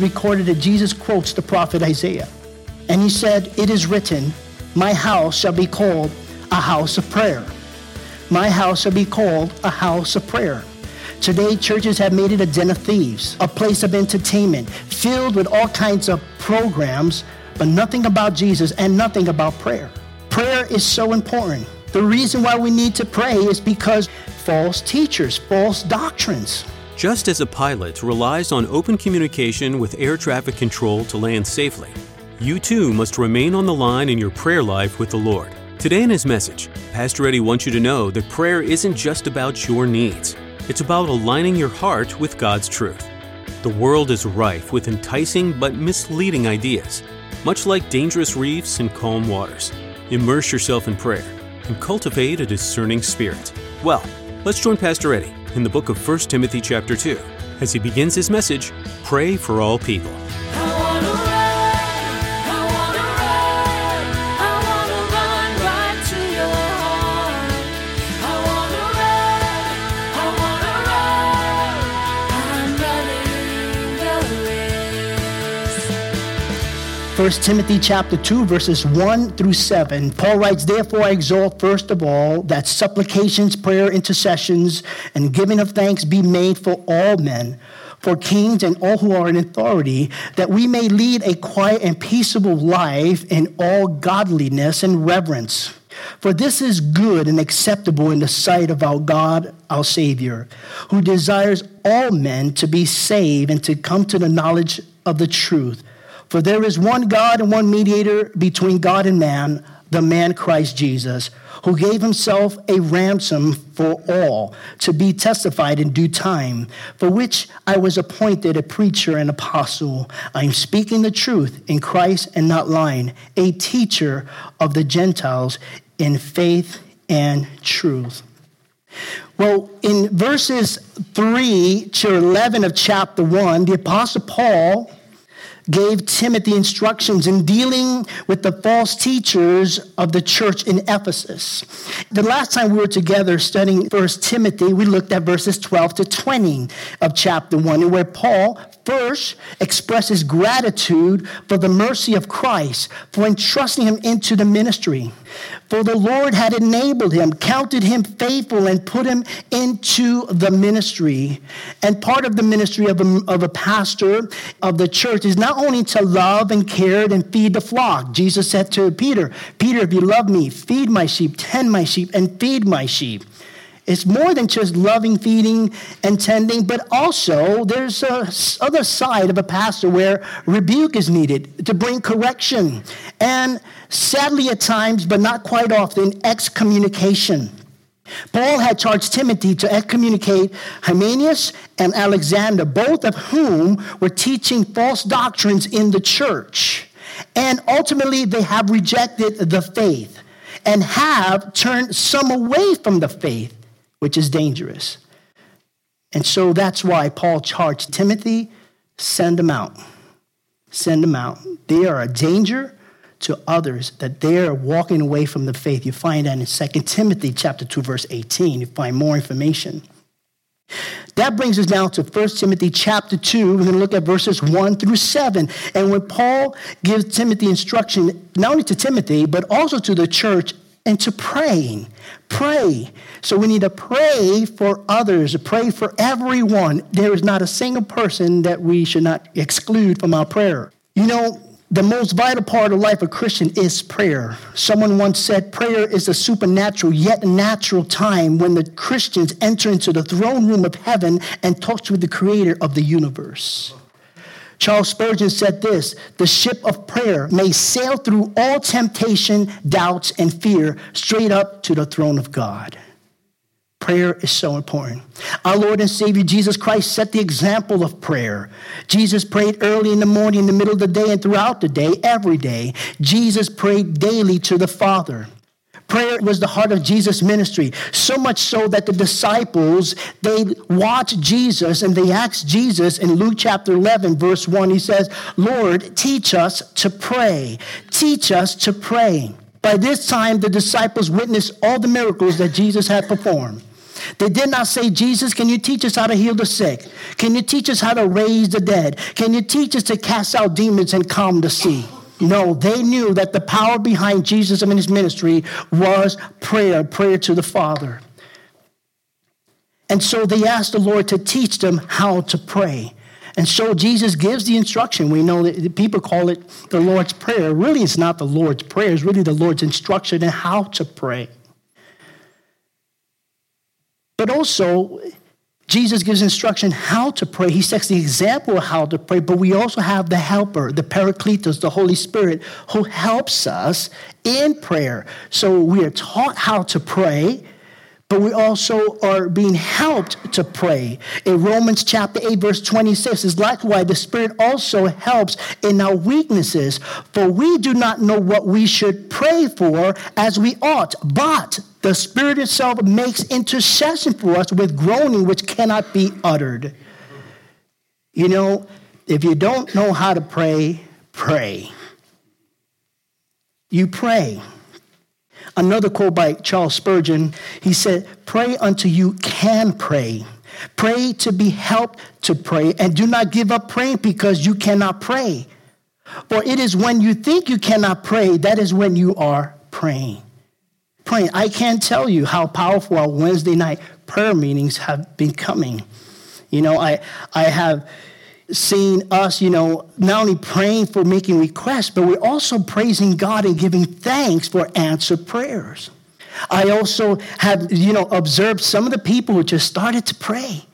Recorded that Jesus quotes the prophet Isaiah. And he said, It is written, My house shall be called a house of prayer. My house shall be called a house of prayer. Today, churches have made it a den of thieves, a place of entertainment, filled with all kinds of programs, but nothing about Jesus and nothing about prayer. Prayer is so important. The reason why we need to pray is because false teachers, false doctrines, just as a pilot relies on open communication with air traffic control to land safely, you too must remain on the line in your prayer life with the Lord. Today in his message, Pastor Eddie wants you to know that prayer isn't just about your needs, it's about aligning your heart with God's truth. The world is rife with enticing but misleading ideas, much like dangerous reefs and calm waters. Immerse yourself in prayer and cultivate a discerning spirit. Well, let's join Pastor Eddie in the book of 1 Timothy chapter 2 as he begins his message, Pray for all people. First Timothy chapter 2 verses 1 through 7 Paul writes therefore I exhort first of all that supplications prayer intercessions and giving of thanks be made for all men for kings and all who are in authority that we may lead a quiet and peaceable life in all godliness and reverence for this is good and acceptable in the sight of our God, our Savior, who desires all men to be saved and to come to the knowledge of the truth. For there is one God and one mediator between God and man, the man Christ Jesus, who gave himself a ransom for all to be testified in due time, for which I was appointed a preacher and apostle. I am speaking the truth in Christ and not lying, a teacher of the Gentiles in faith and truth. Well, in verses 3 to 11 of chapter 1, the Apostle Paul gave Timothy instructions in dealing with the false teachers of the church in Ephesus. The last time we were together studying First Timothy, we looked at verses 12 to 20 of chapter 1, where Paul first expresses gratitude for the mercy of Christ for entrusting him into the ministry. For the Lord had enabled him, counted him faithful, and put him into the ministry. And part of the ministry of a, of a pastor of the church is not only to love and care and feed the flock. Jesus said to Peter, Peter, if you love me, feed my sheep, tend my sheep, and feed my sheep. It's more than just loving, feeding, and tending, but also there's a other side of a pastor where rebuke is needed to bring correction. And sadly, at times, but not quite often, excommunication. Paul had charged Timothy to excommunicate Hymenaeus and Alexander, both of whom were teaching false doctrines in the church. And ultimately, they have rejected the faith and have turned some away from the faith which is dangerous. And so that's why Paul charged Timothy send them out. Send them out. They are a danger to others that they are walking away from the faith. You find that in 2 Timothy chapter 2 verse 18. You find more information. That brings us now to 1 Timothy chapter 2. We're going to look at verses 1 through 7. And when Paul gives Timothy instruction, not only to Timothy, but also to the church and to praying. Pray. So we need to pray for others, pray for everyone. There is not a single person that we should not exclude from our prayer. You know, the most vital part of life of a Christian is prayer. Someone once said prayer is a supernatural yet natural time when the Christians enter into the throne room of heaven and talk with the creator of the universe. Charles Spurgeon said this The ship of prayer may sail through all temptation, doubts, and fear straight up to the throne of God. prayer is so important. Our Lord and Savior Jesus Christ set the example of prayer. Jesus prayed early in the morning, in the middle of the day, and throughout the day, every day. Jesus prayed daily to the Father. Prayer was the heart of Jesus' ministry, so much so that the disciples, they watched Jesus and they asked Jesus in Luke chapter 11, verse 1, he says, Lord, teach us to pray. Teach us to pray. By this time, the disciples witnessed all the miracles that Jesus had performed. They did not say, Jesus, can you teach us how to heal the sick? Can you teach us how to raise the dead? Can you teach us to cast out demons and calm the sea? No, they knew that the power behind Jesus and his ministry was prayer, prayer to the Father. And so they asked the Lord to teach them how to pray. And so Jesus gives the instruction. We know that people call it the Lord's Prayer. Really, it's not the Lord's Prayer, it's really the Lord's instruction in how to pray. But also, Jesus gives instruction how to pray. He sets the example of how to pray, but we also have the helper, the Paracletos, the Holy Spirit, who helps us in prayer. So we are taught how to pray, but we also are being helped to pray. In Romans chapter 8, verse 26 is likewise the Spirit also helps in our weaknesses, for we do not know what we should pray for as we ought, but the Spirit itself makes intercession for us with groaning which cannot be uttered. You know, if you don't know how to pray, pray. You pray. Another quote by Charles Spurgeon, he said, Pray until you can pray. Pray to be helped to pray, and do not give up praying because you cannot pray. For it is when you think you cannot pray, that is when you are praying praying. I can't tell you how powerful our Wednesday night prayer meetings have been coming. You know, I, I have seen us, you know, not only praying for making requests, but we're also praising God and giving thanks for answered prayers. I also have, you know, observed some of the people who just started to pray.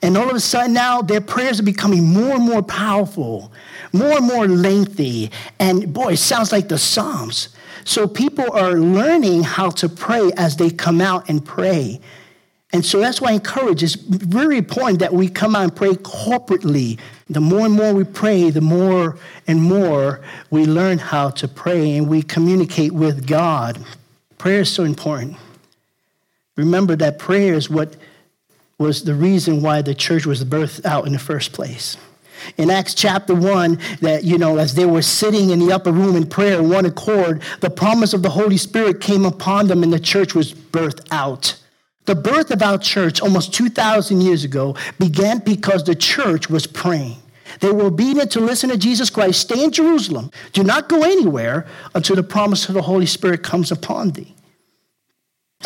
And all of a sudden now their prayers are becoming more and more powerful, more and more lengthy. And boy, it sounds like the Psalms. So people are learning how to pray as they come out and pray. And so that's why I encourage. It's very important that we come out and pray corporately. The more and more we pray, the more and more we learn how to pray and we communicate with God. Prayer is so important. Remember that prayer is what was the reason why the church was birthed out in the first place in Acts chapter 1 that, you know, as they were sitting in the upper room in prayer, one accord, the promise of the Holy Spirit came upon them and the church was birthed out. The birth of our church almost 2,000 years ago began because the church was praying. They were obedient to listen to Jesus Christ. Stay in Jerusalem. Do not go anywhere until the promise of the Holy Spirit comes upon thee.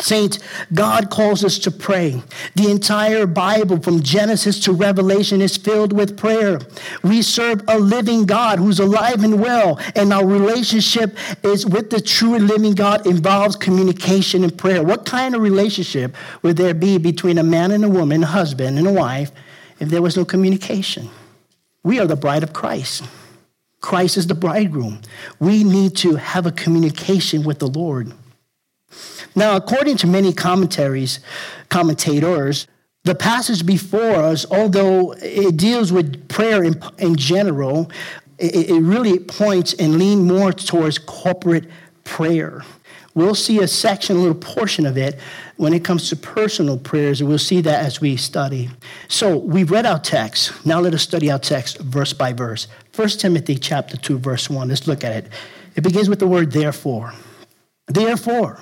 Saints, God calls us to pray. The entire Bible, from Genesis to Revelation, is filled with prayer. We serve a living God who's alive and well, and our relationship is with the true and living God involves communication and prayer. What kind of relationship would there be between a man and a woman, a husband and a wife, if there was no communication? We are the bride of Christ. Christ is the bridegroom. We need to have a communication with the Lord. Now, according to many commentaries, commentators, the passage before us, although it deals with prayer in, in general, it, it really points and leans more towards corporate prayer. We'll see a section, a little portion of it when it comes to personal prayers, and we'll see that as we study. So we've read our text. Now let us study our text verse by verse. 1 Timothy chapter 2, verse 1. Let's look at it. It begins with the word therefore. Therefore,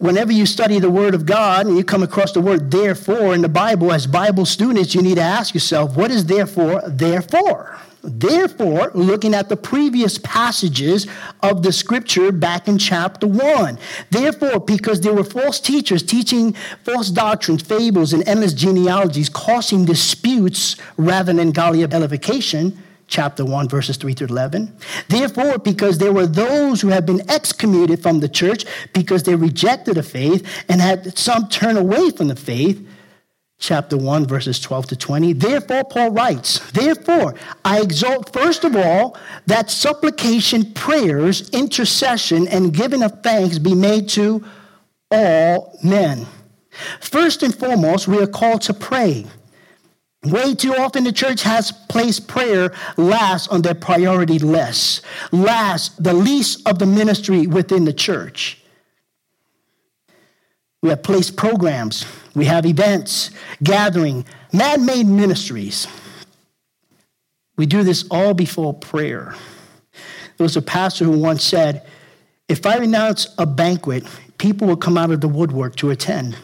whenever you study the Word of God and you come across the word therefore in the Bible, as Bible students, you need to ask yourself, what is therefore, therefore? Therefore, looking at the previous passages of the scripture back in chapter 1. Therefore, because there were false teachers teaching false doctrines, fables, and endless genealogies, causing disputes rather than godly edification, chapter 1, verses 3 through 11. Therefore, because there were those who had been excommunicated from the church because they rejected the faith and had some turn away from the faith, chapter 1, verses 12 to 20. Therefore, Paul writes, Therefore, I exalt first of all that supplication, prayers, intercession, and giving of thanks be made to all men First and foremost, we are called to pray. Way too often the church has placed prayer last on their priority list, last, the least of the ministry within the church. We have placed programs, we have events, gathering, man made ministries. We do this all before prayer. There was a pastor who once said, If I announce a banquet, people will come out of the woodwork to attend.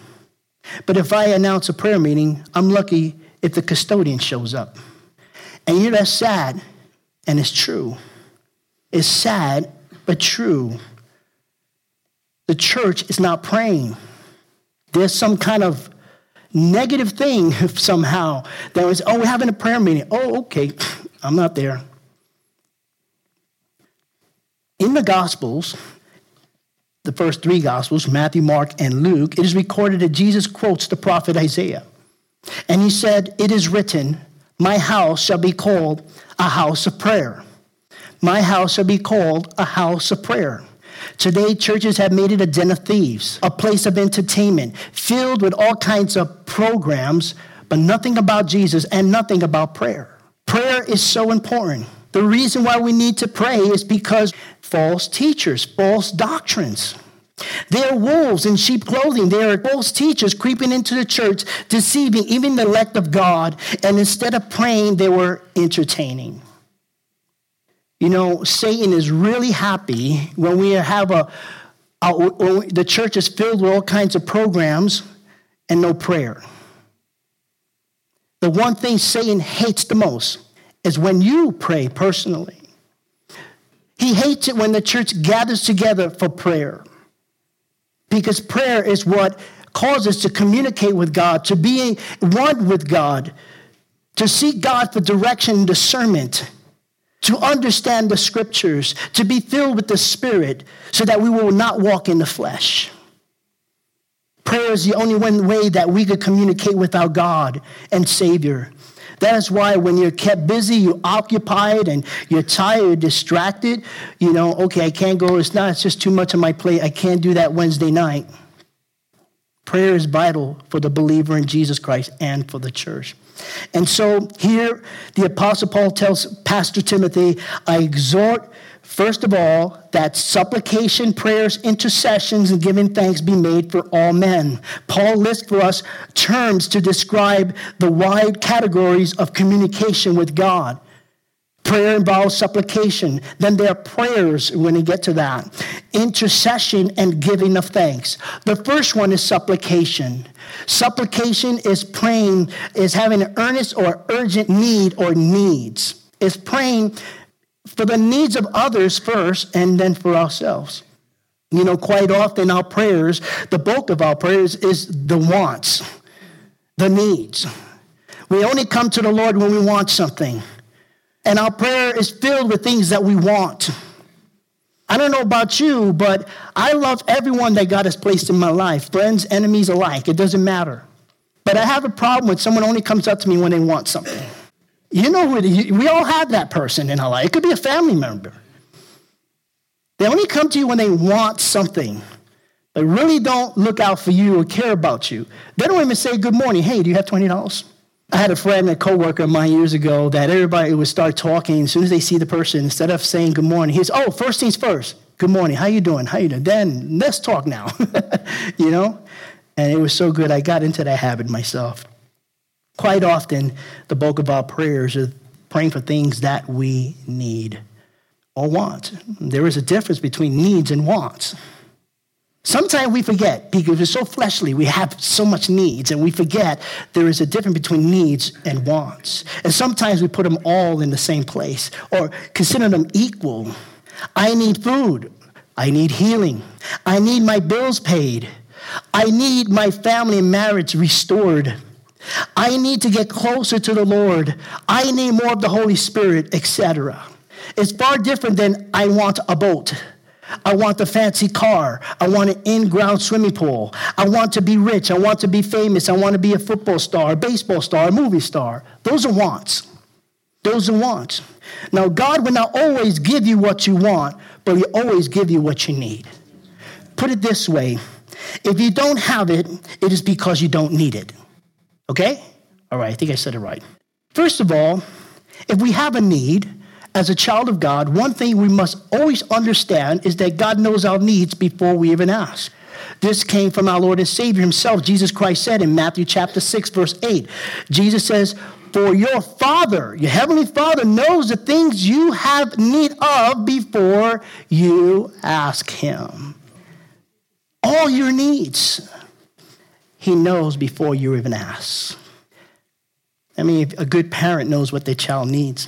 But if I announce a prayer meeting, I'm lucky if the custodian shows up. And you know, that's sad, and it's true. It's sad, but true. The church is not praying. There's some kind of negative thing somehow that was, oh, we're having a prayer meeting. Oh, okay, I'm not there. In the Gospels, the first three Gospels, Matthew, Mark, and Luke, it is recorded that Jesus quotes the prophet Isaiah. And he said, It is written, My house shall be called a house of prayer. My house shall be called a house of prayer. Today, churches have made it a den of thieves, a place of entertainment, filled with all kinds of programs, but nothing about Jesus and nothing about prayer. Prayer is so important. The reason why we need to pray is because false teachers, false doctrines. They are wolves in sheep clothing. They are false teachers creeping into the church, deceiving even the elect of God. And instead of praying, they were entertaining. You know, Satan is really happy when we have a, a the church is filled with all kinds of programs and no prayer. The one thing Satan hates the most is when you pray personally. He hates it when the church gathers together for prayer. Because prayer is what causes us to communicate with God, to be one with God, to seek God for direction and discernment to understand the scriptures, to be filled with the Spirit, so that we will not walk in the flesh. Prayer is the only one way that we could communicate with our God and Savior. That is why when you're kept busy, you're occupied, and you're tired, distracted, you know, okay, I can't go, it's not, it's just too much on my plate. I can't do that Wednesday night. Prayer is vital for the believer in Jesus Christ and for the church. And so here the Apostle Paul tells Pastor Timothy, I exhort, first of all, that supplication, prayers, intercessions, and giving thanks be made for all men. Paul lists for us terms to describe the wide categories of communication with God. Prayer involves supplication. Then there are prayers when you get to that. Intercession and giving of thanks. The first one is supplication. Supplication is praying, is having an earnest or urgent need or needs. It's praying for the needs of others first and then for ourselves. You know, quite often our prayers, the bulk of our prayers is the wants, the needs. We only come to the Lord when we want something. And our prayer is filled with things that we want. I don't know about you, but I love everyone that God has placed in my life, friends, enemies alike. It doesn't matter. But I have a problem when someone only comes up to me when they want something. You know we all have that person in our life. It could be a family member. They only come to you when they want something. They really don't look out for you or care about you. They don't even say good morning. Hey, do you have $20? I had a friend, a coworker of mine years ago, that everybody would start talking as soon as they see the person. Instead of saying good morning, he's oh, first things first. Good morning. How you doing? How you doing? Then let's talk now. you know, and it was so good. I got into that habit myself. Quite often, the bulk of our prayers are praying for things that we need or want. There is a difference between needs and wants. Sometimes we forget because we're so fleshly, we have so much needs, and we forget there is a difference between needs and wants. And sometimes we put them all in the same place or consider them equal. I need food. I need healing. I need my bills paid. I need my family and marriage restored. I need to get closer to the Lord. I need more of the Holy Spirit, etc. It's far different than I want a boat. I want the fancy car. I want an in ground swimming pool. I want to be rich. I want to be famous. I want to be a football star, a baseball star, a movie star. Those are wants. Those are wants. Now, God will not always give you what you want, but He always give you what you need. Put it this way If you don't have it, it is because you don't need it. Okay? All right, I think I said it right. First of all, if we have a need, as a child of God, one thing we must always understand is that God knows our needs before we even ask. This came from our Lord and Savior himself. Jesus Christ said in Matthew chapter 6, verse 8, Jesus says, For your Father, your Heavenly Father, knows the things you have need of before you ask Him. All your needs, He knows before you even ask. I mean, a good parent knows what their child needs.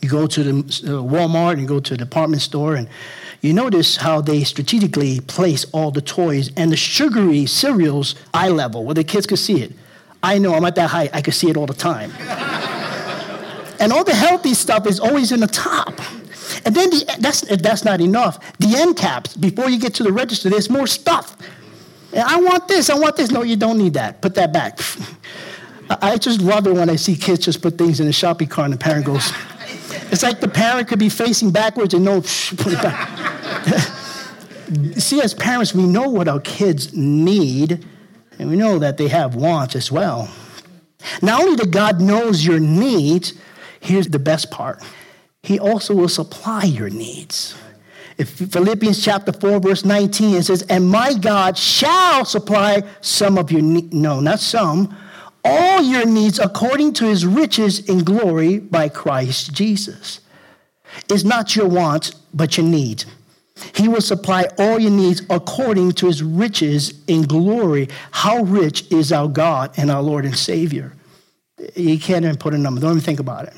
You go to the uh, Walmart and you go to a department store, and you notice how they strategically place all the toys and the sugary cereals eye level where the kids could see it. I know I'm at that height, I can see it all the time. and all the healthy stuff is always in the top. And then the, that's, that's not enough. The end caps, before you get to the register, there's more stuff. I want this, I want this. No, you don't need that. Put that back. I just love it when I see kids just put things in the shopping cart and the parent goes, it's like the parent could be facing backwards and no, put it back. See, as parents, we know what our kids need, and we know that they have wants as well. Not only that God knows your needs, here's the best part He also will supply your needs. If Philippians chapter 4, verse 19, it says, And my God shall supply some of your. No, not some all your needs according to his riches in glory by Christ Jesus. It's not your wants, but your needs. He will supply all your needs according to his riches in glory. How rich is our God and our Lord and Savior? You can't even put a number. Don't even think about it.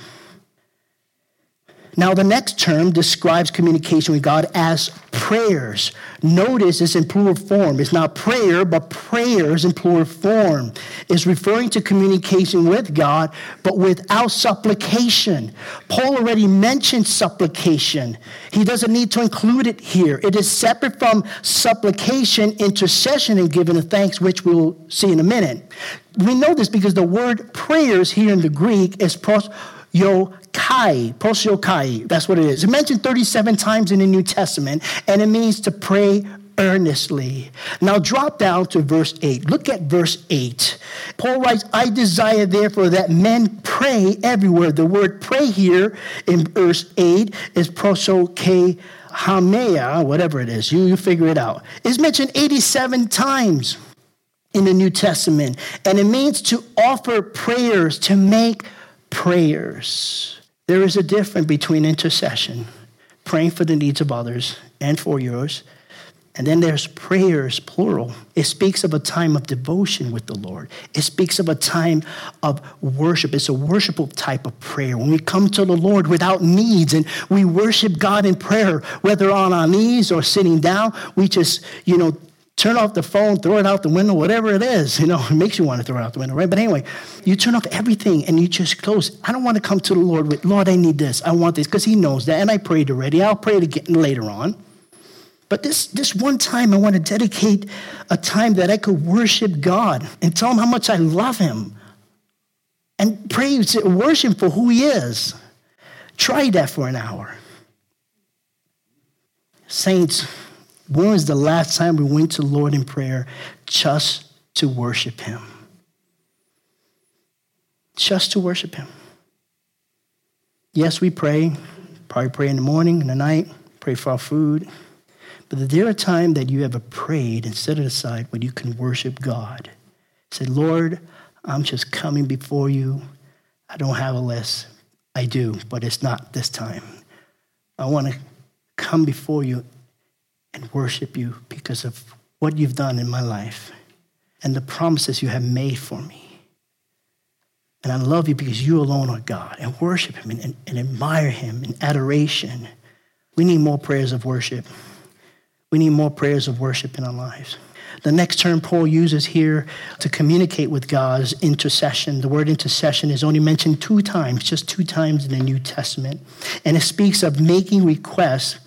Now, the next term describes communication with God as prayers. Notice it's in plural form. It's not prayer, but prayers in plural form. It's referring to communication with God, but without supplication. Paul already mentioned supplication. He doesn't need to include it here. It is separate from supplication, intercession, and giving of thanks, which we'll see in a minute. We know this because the word prayers here in the Greek is pros yo kai, prosyokai. That's what it is. It's mentioned 37 times in the New Testament, and it means to pray earnestly. Now drop down to verse 8. Look at verse 8. Paul writes, I desire therefore that men pray everywhere. The word pray here in verse 8 is prosoke hamea, whatever it is. You, you figure it out. It's mentioned 87 times in the New Testament, and it means to offer prayers, to make prayers. There is a difference between intercession, praying for the needs of others and for yours, and then there's prayers, plural. It speaks of a time of devotion with the Lord. It speaks of a time of worship. It's a worshipful type of prayer. When we come to the Lord without needs and we worship God in prayer, whether on our knees or sitting down, we just, you know, turn off the phone, throw it out the window, whatever it is. You know, it makes you want to throw it out the window, right? But anyway, you turn off everything and you just close. I don't want to come to the Lord with, Lord, I need this. I want this, because He knows that. And I prayed already. I'll pray again later on. But this, this one time, I want to dedicate a time that I could worship God and tell Him how much I love Him and praise, worship for who He is. Try that for an hour. Saints, when was the last time we went to the Lord in prayer just to worship Him? Just to worship Him. Yes, we pray. Probably pray in the morning, in the night, pray for our food. But there a time that you ever prayed and set it aside when you can worship God? Say, Lord, I'm just coming before you. I don't have a list. I do, but it's not this time. I want to come before you and worship you because of what you've done in my life and the promises you have made for me. And I love you because you alone are God and worship Him and, and, and admire Him in adoration. We need more prayers of worship. We need more prayers of worship in our lives. The next term Paul uses here to communicate with God is intercession. The word intercession is only mentioned two times, just two times in the New Testament. And it speaks of making requests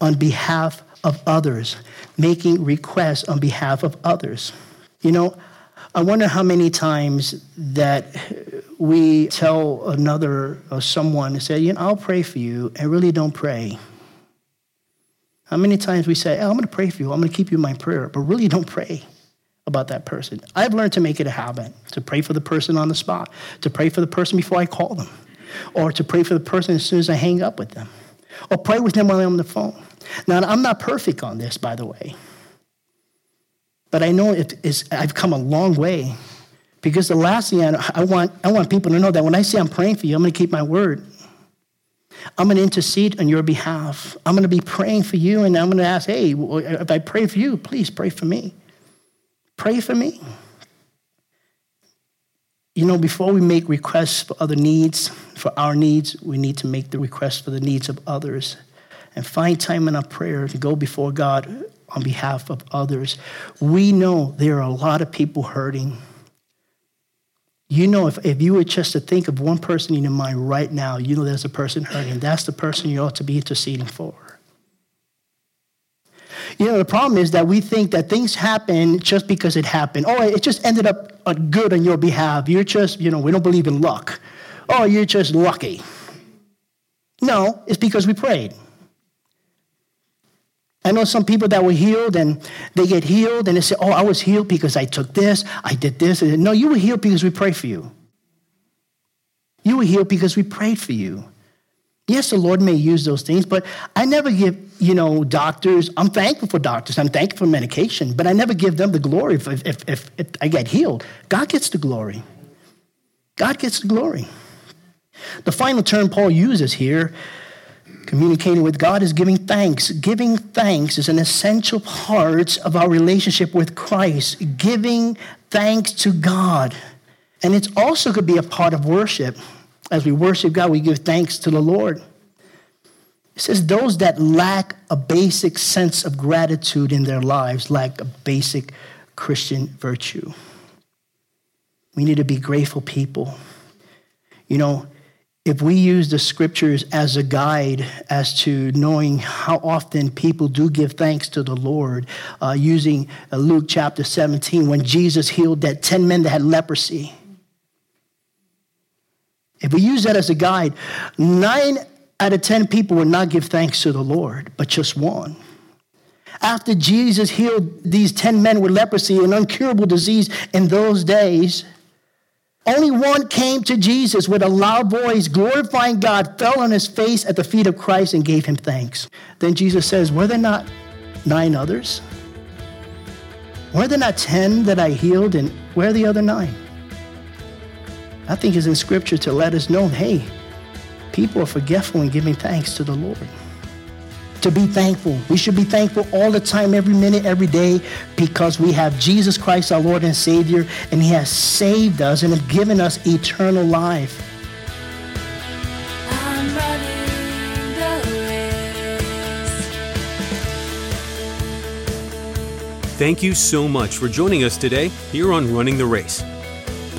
on behalf of others, making requests on behalf of others. You know, I wonder how many times that we tell another or someone to say, you know, I'll pray for you, and really don't pray. How many times we say, oh, I'm going to pray for you, I'm going to keep you in my prayer, but really don't pray about that person. I've learned to make it a habit to pray for the person on the spot, to pray for the person before I call them, or to pray for the person as soon as I hang up with them, or pray with them while I'm on the phone. Now, I'm not perfect on this, by the way, but I know it is, I've come a long way because the last thing I, I, want, I want people to know that when I say I'm praying for you, I'm going to keep my word. I'm going to intercede on your behalf. I'm going to be praying for you, and I'm going to ask, hey, if I pray for you, please pray for me. Pray for me. You know, before we make requests for other needs, for our needs, we need to make the request for the needs of others and find time in our prayer to go before God on behalf of others. We know there are a lot of people hurting. You know, if, if you were just to think of one person in your mind right now, you know there's a person hurting. That's the person you ought to be interceding for. You know, the problem is that we think that things happen just because it happened. Oh, it just ended up uh, good on your behalf. You're just, you know, we don't believe in luck. Oh, you're just lucky. No, it's because we prayed. I know some people that were healed and they get healed and they say, Oh, I was healed because I took this, I did this. No, you were healed because we prayed for you. You were healed because we prayed for you. Yes, the Lord may use those things, but I never give, you know, doctors, I'm thankful for doctors, I'm thankful for medication, but I never give them the glory if, if, if, if I get healed. God gets the glory. God gets the glory. The final term Paul uses here Communicating with God is giving thanks. Giving thanks is an essential part of our relationship with Christ. Giving thanks to God. And it also could be a part of worship. As we worship God, we give thanks to the Lord. It says, those that lack a basic sense of gratitude in their lives lack a basic Christian virtue. We need to be grateful people. You know, if we use the scriptures as a guide as to knowing how often people do give thanks to the Lord, uh, using uh, Luke chapter 17, when Jesus healed that 10 men that had leprosy. If we use that as a guide, nine out of 10 people would not give thanks to the Lord, but just one. After Jesus healed these 10 men with leprosy, an incurable disease in those days, only one came to Jesus with a loud voice, glorifying God, fell on his face at the feet of Christ and gave him thanks. Then Jesus says, Were there not nine others? Were there not ten that I healed? And where are the other nine? I think it's in scripture to let us know hey, people are forgetful in giving thanks to the Lord to be thankful. We should be thankful all the time, every minute, every day, because we have Jesus Christ, our Lord and Savior, and He has saved us and has given us eternal life. Thank you so much for joining us today here on Running the Race.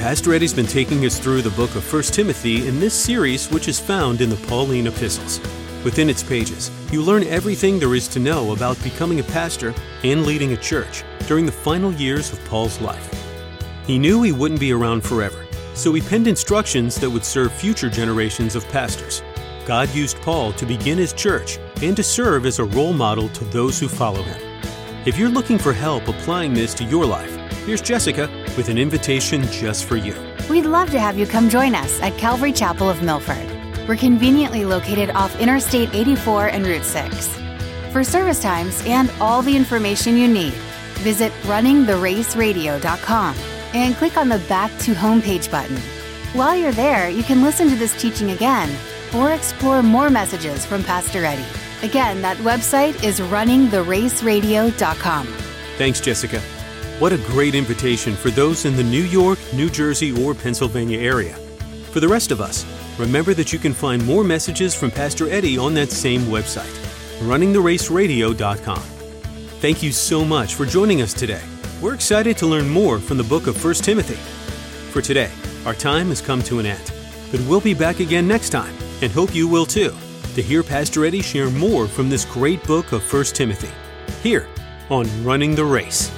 Pastor Eddie's been taking us through the book of 1 Timothy in this series, which is found in the Pauline epistles. Within its pages, you learn everything there is to know about becoming a pastor and leading a church during the final years of Paul's life. He knew he wouldn't be around forever, so he penned instructions that would serve future generations of pastors. God used Paul to begin his church and to serve as a role model to those who follow him. If you're looking for help applying this to your life, here's Jessica with an invitation just for you. We'd love to have you come join us at Calvary Chapel of Milford. We're conveniently located off Interstate 84 and Route 6. For service times and all the information you need, visit runningtheraceradio.com and click on the Back to Homepage button. While you're there, you can listen to this teaching again or explore more messages from Pastor Eddie. Again, that website is runningtheraceradio.com. Thanks, Jessica. What a great invitation for those in the New York, New Jersey, or Pennsylvania area. For the rest of us, Remember that you can find more messages from Pastor Eddie on that same website, runningtheraceradio.com. Thank you so much for joining us today. We're excited to learn more from the book of 1 Timothy. For today, our time has come to an end, but we'll be back again next time and hope you will too to hear Pastor Eddie share more from this great book of 1 Timothy here on Running the Race.